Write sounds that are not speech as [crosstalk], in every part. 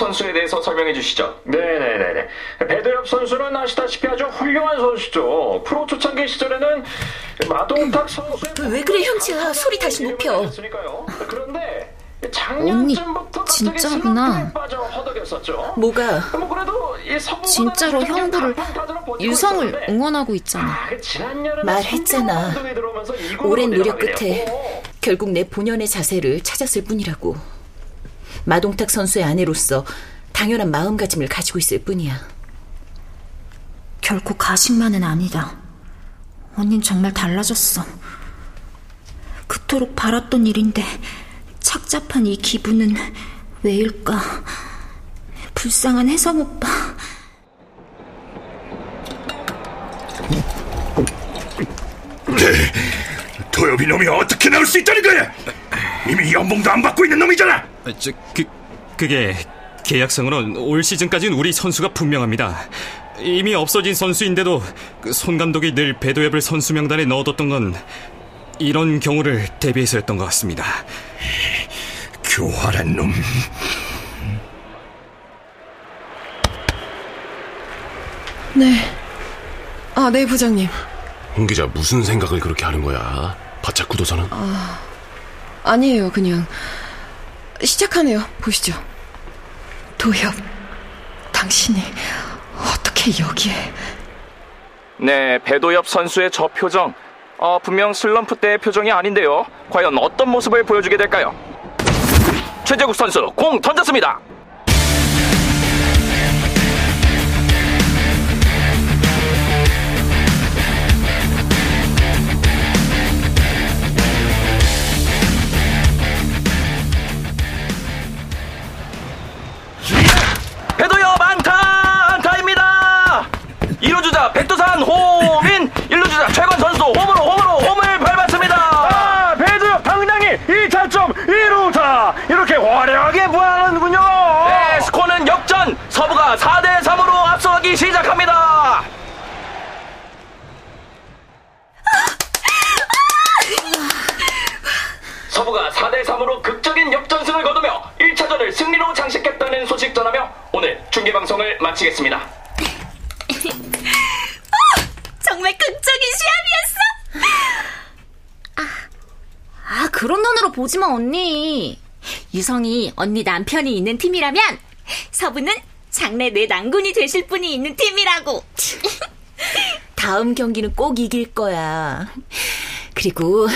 선수에 대해서 설명해 주시죠. 네네네네. 배도엽 선수는 아시다시피 아주 훌륭한 선수죠. 프로 초창기 시절에는 마동탁 선수의 왜 그래, 형제야? 소리 다시 높여. 그런데 언니, 작년쯤부터 진짜구나. 뭐가? 뭐 진짜로 좀 형부를 유성을 응원하고 있잖아. 아, 그 말했잖아. 오랜 노력 끝에. 결국 내 본연의 자세를 찾았을 뿐이라고. 마동탁 선수의 아내로서 당연한 마음가짐을 가지고 있을 뿐이야. 결코 가식만은 아니다. 언닌 정말 달라졌어. 그토록 바랐던 일인데 착잡한 이 기분은 왜일까? 불쌍한 혜성 오빠. 도엽이 놈이 어떻게 나올 수 있다는 거야? 이미 연봉도 안 받고 있는 놈이잖아. 아, 저, 그, 그게 계약상으로는 올 시즌까지는 우리 선수가 분명합니다. 이미 없어진 선수인데도 그 손 감독이 늘 배도엽을 선수 명단에 넣어뒀던 건 이런 경우를 대비해서였던 것 같습니다. 교활한 놈. 네. 아, 네, 부장님. 홍 기자 무슨 생각을 그렇게 하는 거야? 바짝 굳어서는? 아니에요, 그냥. 시작하네요. 보시죠. 도협, 당신이 어떻게 여기에. 네, 배도엽 선수의 저 표정. 어, 분명 슬럼프 때의 표정이 아닌데요. 과연 어떤 모습을 보여주게 될까요? 최재국 선수 공 던졌습니다. 그런 눈으로 보지 마, 언니. 유성이 언니 남편이 있는 팀이라면 서부는 장래 내 난군이 되실 분이 있는 팀이라고. [laughs] 다음 경기는 꼭 이길 거야. 그리고,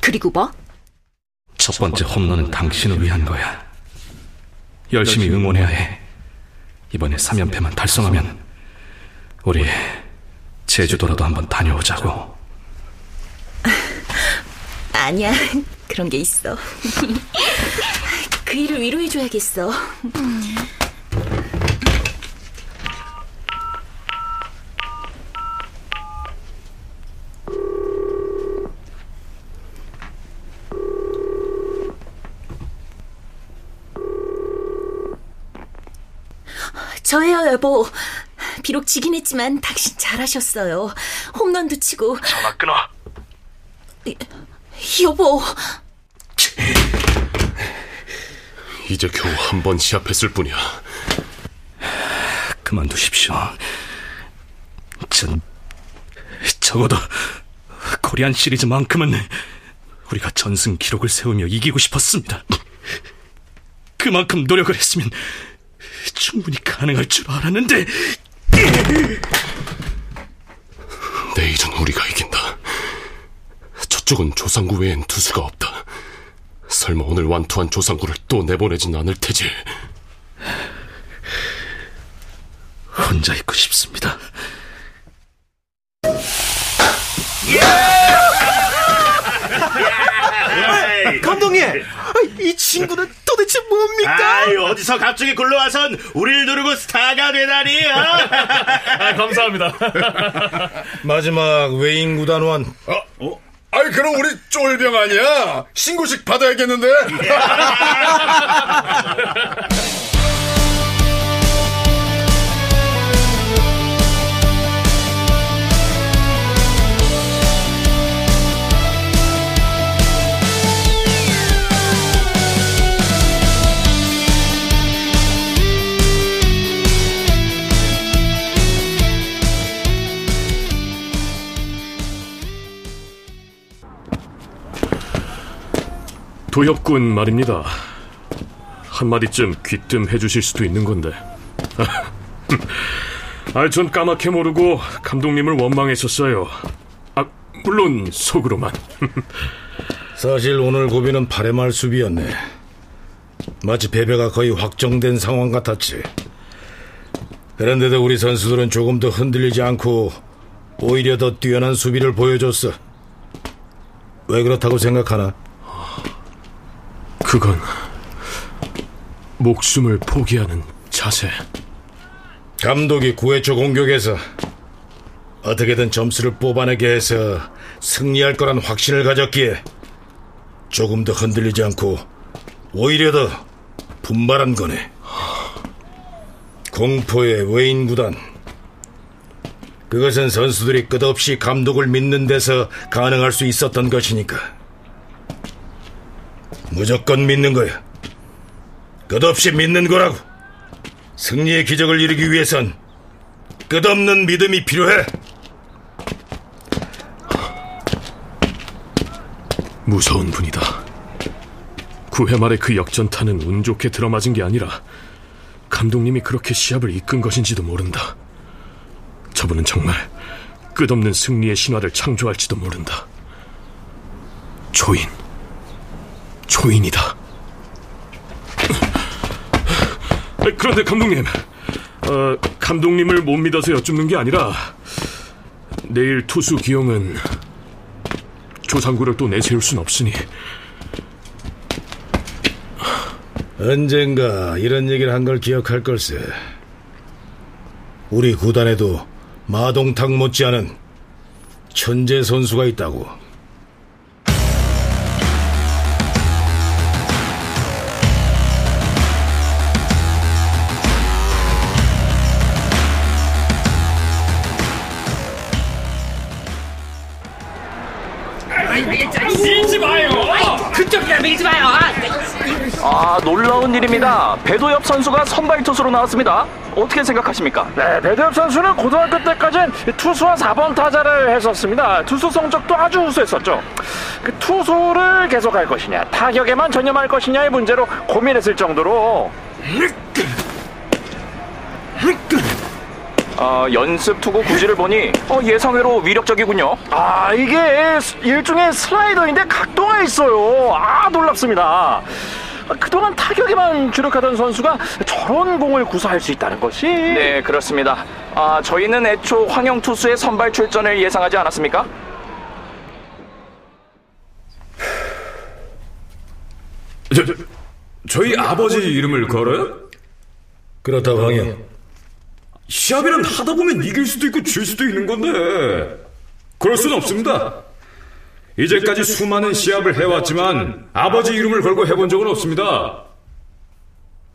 그리고 뭐? 첫 번째 홈런은 당신을 위한 거야. 열심히 응원해야 해. 이번에 3연패만 달성하면 우리 제주도라도 한번 다녀오자고. 아니야. [laughs] 그런 게 있어. [laughs] 그 일을 위로해줘야겠어. 저예요, 여보. 비록 지긴 했지만 당신 잘하셨어요. 홈런도 치고. 전화 끊어. 여보. 이제 겨우 한 번 시합했을 뿐이야. 그만두십시오. 전 적어도 코리안 시리즈만큼은 우리가 전승 기록을 세우며 이기고 싶었습니다. 그만큼 노력을 했으면 충분히 가능할 줄 알았는데 내일은 우리가 이긴 다. 저쪽은 조상구 외엔 투수가 없다. 설마 오늘 완투한 조상구를 또 내보내진 않을 테지. 혼자 있고 싶습니다. 감독님, 이 친구는 도대체 뭡니까? 아이, 어디서 갑자기 굴러와선 우리를 누르고 스타가 되다니. 어? 아, 감사합니다. 마지막 외인 구단원. 어? 어? 아이 그럼 우리 쫄병 아니야? 신고식 받아야겠는데. [laughs] [laughs] 도협군 말입니다. 한마디쯤 귀뜸해 주실 수도 있는 건데. [laughs] 아, 전 까맣게 모르고 감독님을 원망했었어요. 아, 물론 속으로만. [laughs] 사실 오늘 고비는 8회 말 수비였네. 마치 패배가 거의 확정된 상황 같았지. 그런데도 우리 선수들은 조금 더 흔들리지 않고 오히려 더 뛰어난 수비를 보여줬어. 왜 그렇다고 생각하나? 그건 목숨을 포기하는 자세. 감독이 9회 초 공격에서 어떻게든 점수를 뽑아내게 해서 승리할 거란 확신을 가졌기에 조금 더 흔들리지 않고 오히려 더 분발한 거네. 공포의 외인 구단. 그것은 선수들이 끝없이 감독을 믿는 데서 가능할 수 있었던 것이니까. 무조건 믿는 거야. 끝없이 믿는 거라고. 승리의 기적을 이루기 위해선 끝없는 믿음이 필요해. 무서운 분이다. 9회 말에 그 역전타는 운 좋게 들어맞은 게 아니라 감독님이 그렇게 시합을 이끈 것인지도 모른다. 저분은 정말 끝없는 승리의 신화를 창조할지도 모른다. 조인. 조인이다. 그런데 감독님, 어, 감독님을 못 믿어서 여쭙는 게 아니라 내일 투수 기용은 조상구를 또 내세울 순 없으니 언젠가 이런 얘기를 한 걸 기억할 걸세. 우리 구단에도 마동탁 못지않은 천재 선수가 있다고. 아, 놀라운 일입니다. 배도엽 선수가 선발 투수로 나왔습니다. 어떻게 생각하십니까? 네, 배대엽 선수는 고등학교 때까지는 투수와 4번 타자를 했었습니다. 투수 성적도 아주 우수했었죠. 그 투수를 계속할 것이냐, 타격에만 전념할 것이냐의 문제로 고민했을 정도로 어, 연습 투구 구질을 보니 어, 예상외로 위력적이군요. 아 이게 일종의 슬라이더인데 각도가 있어요. 아 놀랍습니다. 그동안 타격에만 주력하던 선수가 저런 공을 구사할 수 있다는 것이 네, 그렇습니다. 아, 저희는 애초 황영 투수의 선발 출전을 예상하지 않았습니까? 저, 저, 저희 아버지 이름을 걸어요? 그렇다 황영. 시합이란 하다 보면 이길 수도 있고 질 수도 있는 건데 그럴 수는 없습니다. 이제까지 수많은 시합을 해왔지만 아버지 이름을 걸고 해본 적은 없습니다.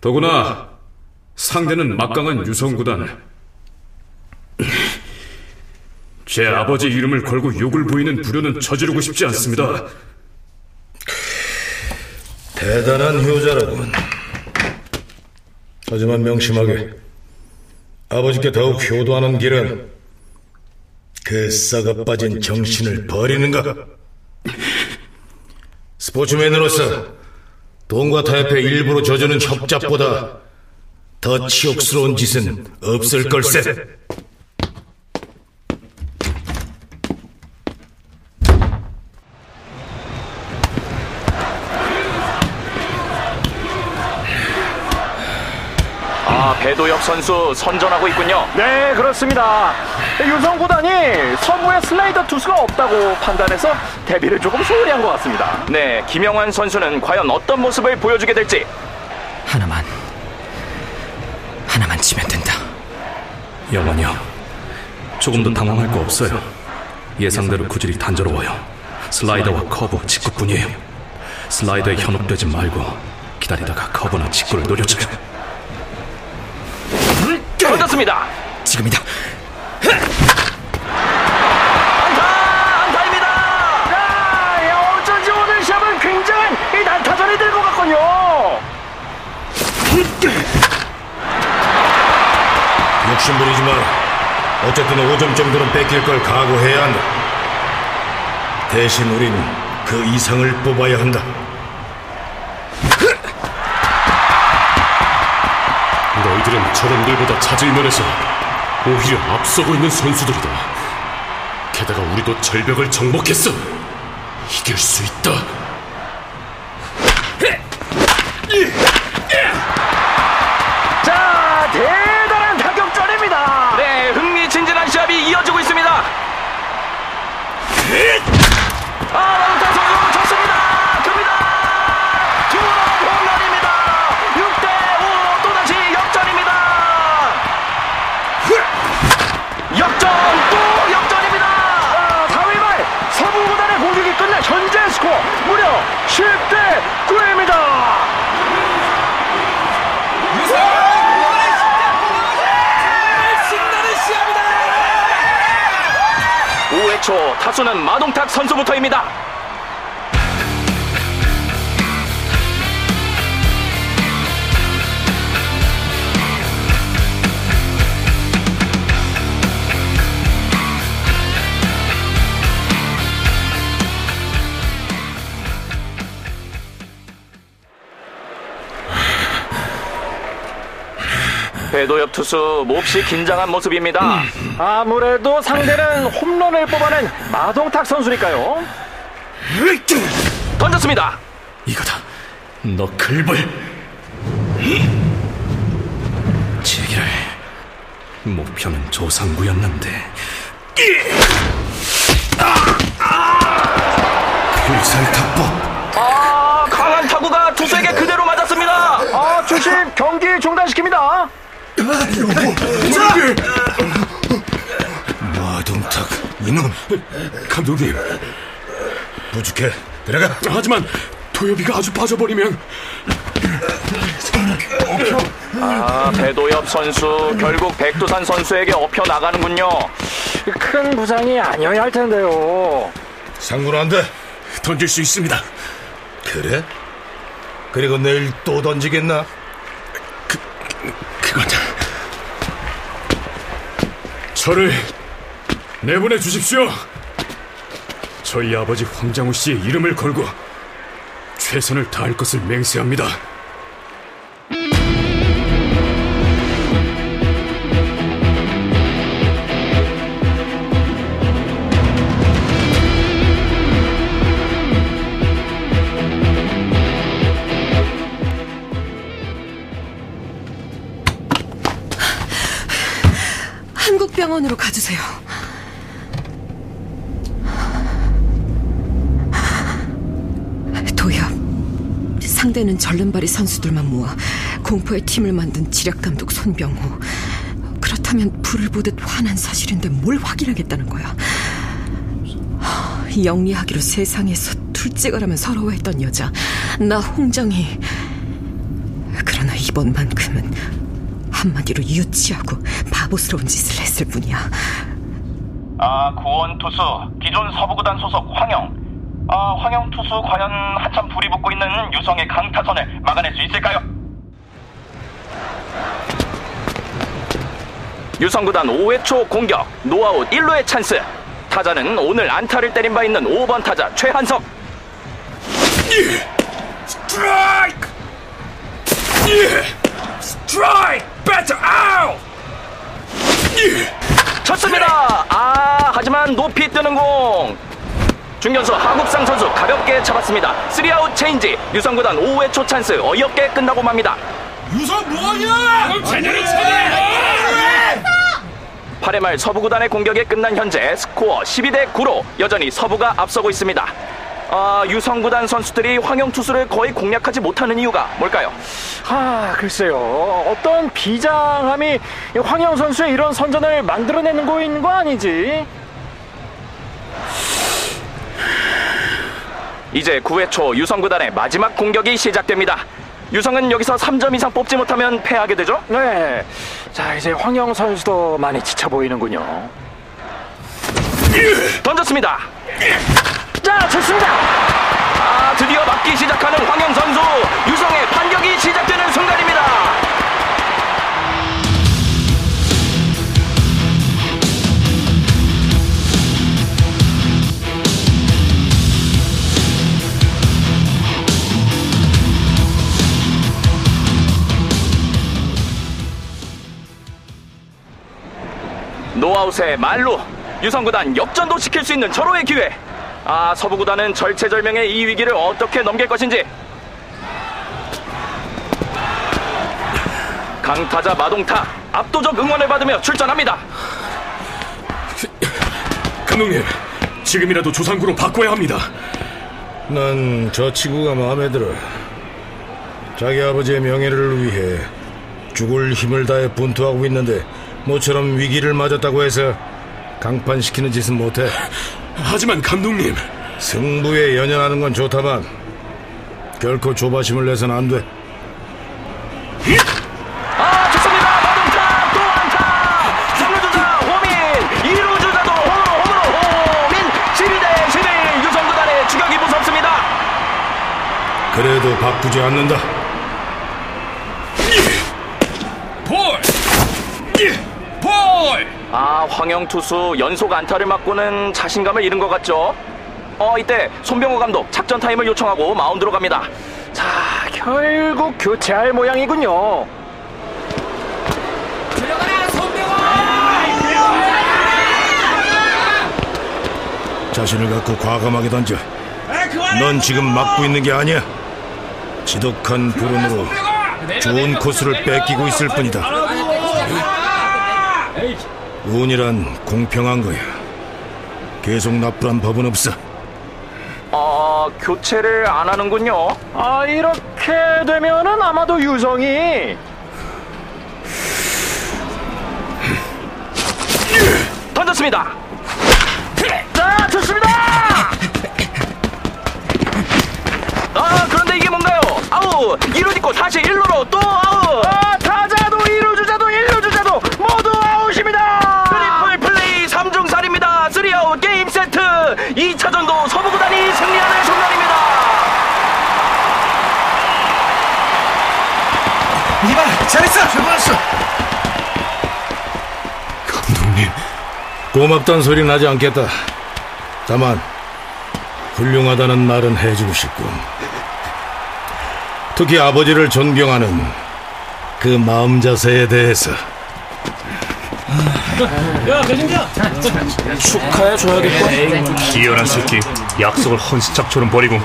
더구나 상대는 막강한 유성구단. 제 아버지 이름을 걸고 욕을 보이는 불효는 저지르고 싶지 않습니다. 대단한 효자라군. 하지만 명심하게 아버지께 더욱 효도하는 길은 그 썩어 빠진 정신을 버리는가? 스포츠맨으로서 돈과 타협에 일부러 저주는 협잡보다 더 치욕스러운 짓은 없을 걸세. 아, 배도엽 선수 선전하고 있군요. 네, 그렇습니다. 유성 구단이 서부에 슬라이더 투수가 없다고 판단해서 데뷔를 조금 소홀히 한 것 같습니다. 네, 김영환 선수는 과연 어떤 모습을 보여주게 될지. 하나만 하나만 치면 된다. 영원이요. 조금 더 당황할 거 없어요. 예상대로 구질이 단조로워요. 슬라이더와 커브, 직구뿐이에요. 슬라이더에 현혹되지 말고 기다리다가 커브나 직구를 노려줘요. 던졌습니다. 지금이다. 야, 야, 어쩐지 오늘 시합은 굉장한 이 난타전이 될 것 같군요. 욕심 부리지 마라. 어쨌든 5점 정도는 뺏길 걸 각오해야 한다. 대신 우린 그 이상을 뽑아야 한다. 너희들은 저놈들보다 잦을 면에서 오히려 앞서고 있는 선수들이다. 게다가 우리도 절벽을 정복했어. 이길 수 있다. 초 타수는 마동탁 선수부터입니다. 배도엽 투수 몹시 긴장한 모습입니다. 아무래도 상대는 홈런을 뽑아낸 마동탁 선수니까요. 던졌습니다. 이거다. 너 글벌. 제기를 목표는 조상구였는데 필살타법. 아, 강한 타구가 투수에게 그대로 맞았습니다. 아, 주심 경기 중단시킵니다. 마동탁 이놈 감독님. 부족해 들어가 하지만 도엽이가 아주 빠져버리면 아, 배도엽 선수 결국 백두산 선수에게 업혀 나가는군요. 큰 부상이 아니어야 할 텐데요. 상구는 안돼 던질 수 있습니다. 그래? 그리고 내일 또 던지겠나? 그건 저를 내보내 주십시오. 저희 아버지 황장우 씨의 이름을 걸고 최선을 다할 것을 맹세합니다. 주세요. 도엽, 상대는 절름발이 선수들만 모아 공포의 팀을 만든 지략감독 손병호. 그렇다면 불을 보듯 화난 사실인데 뭘 확인하겠다는 거야? 하, 영리하기로 세상에서 둘째가라면 서러워했던 여자 나 홍정이 그러나 이번만큼은 한마디로 유치하고 바보스러운 짓을 했을 뿐이야 아, 구원 투수 기존 서부구단 소속 황영. 아, 황영 투수 과연 한참 불이 붙고 있는 유성의 강타선을 막아낼 수 있을까요? 유성구단 5회 초 공격 노아웃 1루의 찬스 타자는 오늘 안타를 때린 바 있는 5번 타자 최한석 스트라이크! 예! 스트라이크! 배터 아웃! 쳤습니다. 아 하지만 높이 뜨는 공. 중견수 하국상 선수 가볍게 잡았습니다. 3아웃 체인지. 유성구단 5회 초 찬스. 어이없게 끝나고 맙니다. 유성 뭐하냐? 제대로 차려! 8회 말 서부 구단의 공격이 끝난 현재 스코어 12대 9로 여전히 서부가 앞서고 있습니다. 아, 유성 구단 선수들이 황영 투수를 거의 공략하지 못하는 이유가 뭘까요? 아, 글쎄요. 어떤 비장함이 황영 선수의 이런 선전을 만들어내는 거인 거 아니지? 이제 9회 초 유성 구단의 마지막 공격이 시작됩니다. 유성은 여기서 3점 이상 뽑지 못하면 패하게 되죠? 네. 자, 이제 황영 선수도 많이 지쳐 보이는군요. 던졌습니다. 자, 좋습니다. 아, 드디어 맞기 시작하는 황영 선수. 유성의 반격이 시작되는 순간입니다. 노아웃의 말로 유성구단 역전도 시킬 수 있는 절호의 기회. 아 서부 구단은 절체절명의 이 위기를 어떻게 넘길 것인지. 강타자 마동타 압도적 응원을 받으며 출전합니다. 감독님, 지금이라도 조상구로 바꿔야 합니다. 난 저 친구가 마음에 들어. 자기 아버지의 명예를 위해 죽을 힘을 다해 분투하고 있는데 모처럼 위기를 맞았다고 해서 강판시키는 짓은 못해. 하지만 감독님. 승부에 연연하는 건 좋다만 결코 조바심을 내선 안 돼. 아 좋습니다 마동타 또 안타 3루주자 호민 2루주자도 홈으로 홈으로 호민 12대 11 유성구단의 추격이 무섭습니다 그래도 바꾸지 않는다. 볼! 볼! 아, 황영 투수 연속 안타를 맞고는 자신감을 잃은 것 같죠? 어, 이때 손병호 감독 작전 타임을 요청하고 마운드로 갑니다. 자, 결국 교체할 모양이군요. 자신을 갖고 과감하게 던져. 넌 지금 막고 있는 게 아니야. 지독한 불운으로 좋은 코스를 뺏기고 있을 뿐이다. 운이란 공평한 거야. 계속 나쁘란 법은 없어. 어, 교체를 안 하는군요. 아, 이렇게 되면은 아마도 유성이 [laughs] 던졌습니다. 자, 좋습니다. 아, 그런데 이게 뭔가요? 아우, 2루 딛고 다시 1루로 또 아웃. 아, 타자도 2루 주자도 1루 주자도 모두 아웃입니다. 트리플 플레이 3중살입니다. 3아웃 게임 세트. 2차전도 서부구단이 승리하는 순간입니다. 이봐, 잘했어. 좋았어. 감독님. 고맙단 소리 나지 않겠다. 다만 훌륭하다는 말은 해주고 싶고 특히 아버지를 존경하는 그 마음 자세에 대해서 야, 배준경. 축하해 줘야겠군. 기어난 새끼. 약속을 헌시짝처럼 버리고.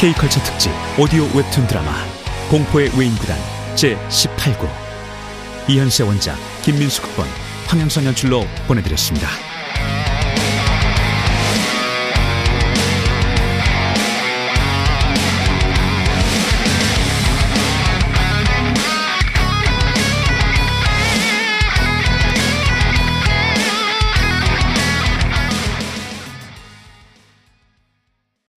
K컬처 특집 오디오 웹툰 드라마 공포의 외인구단 제18구 이현세 원작 김민수 극본 황영선 연출로 보내드렸습니다.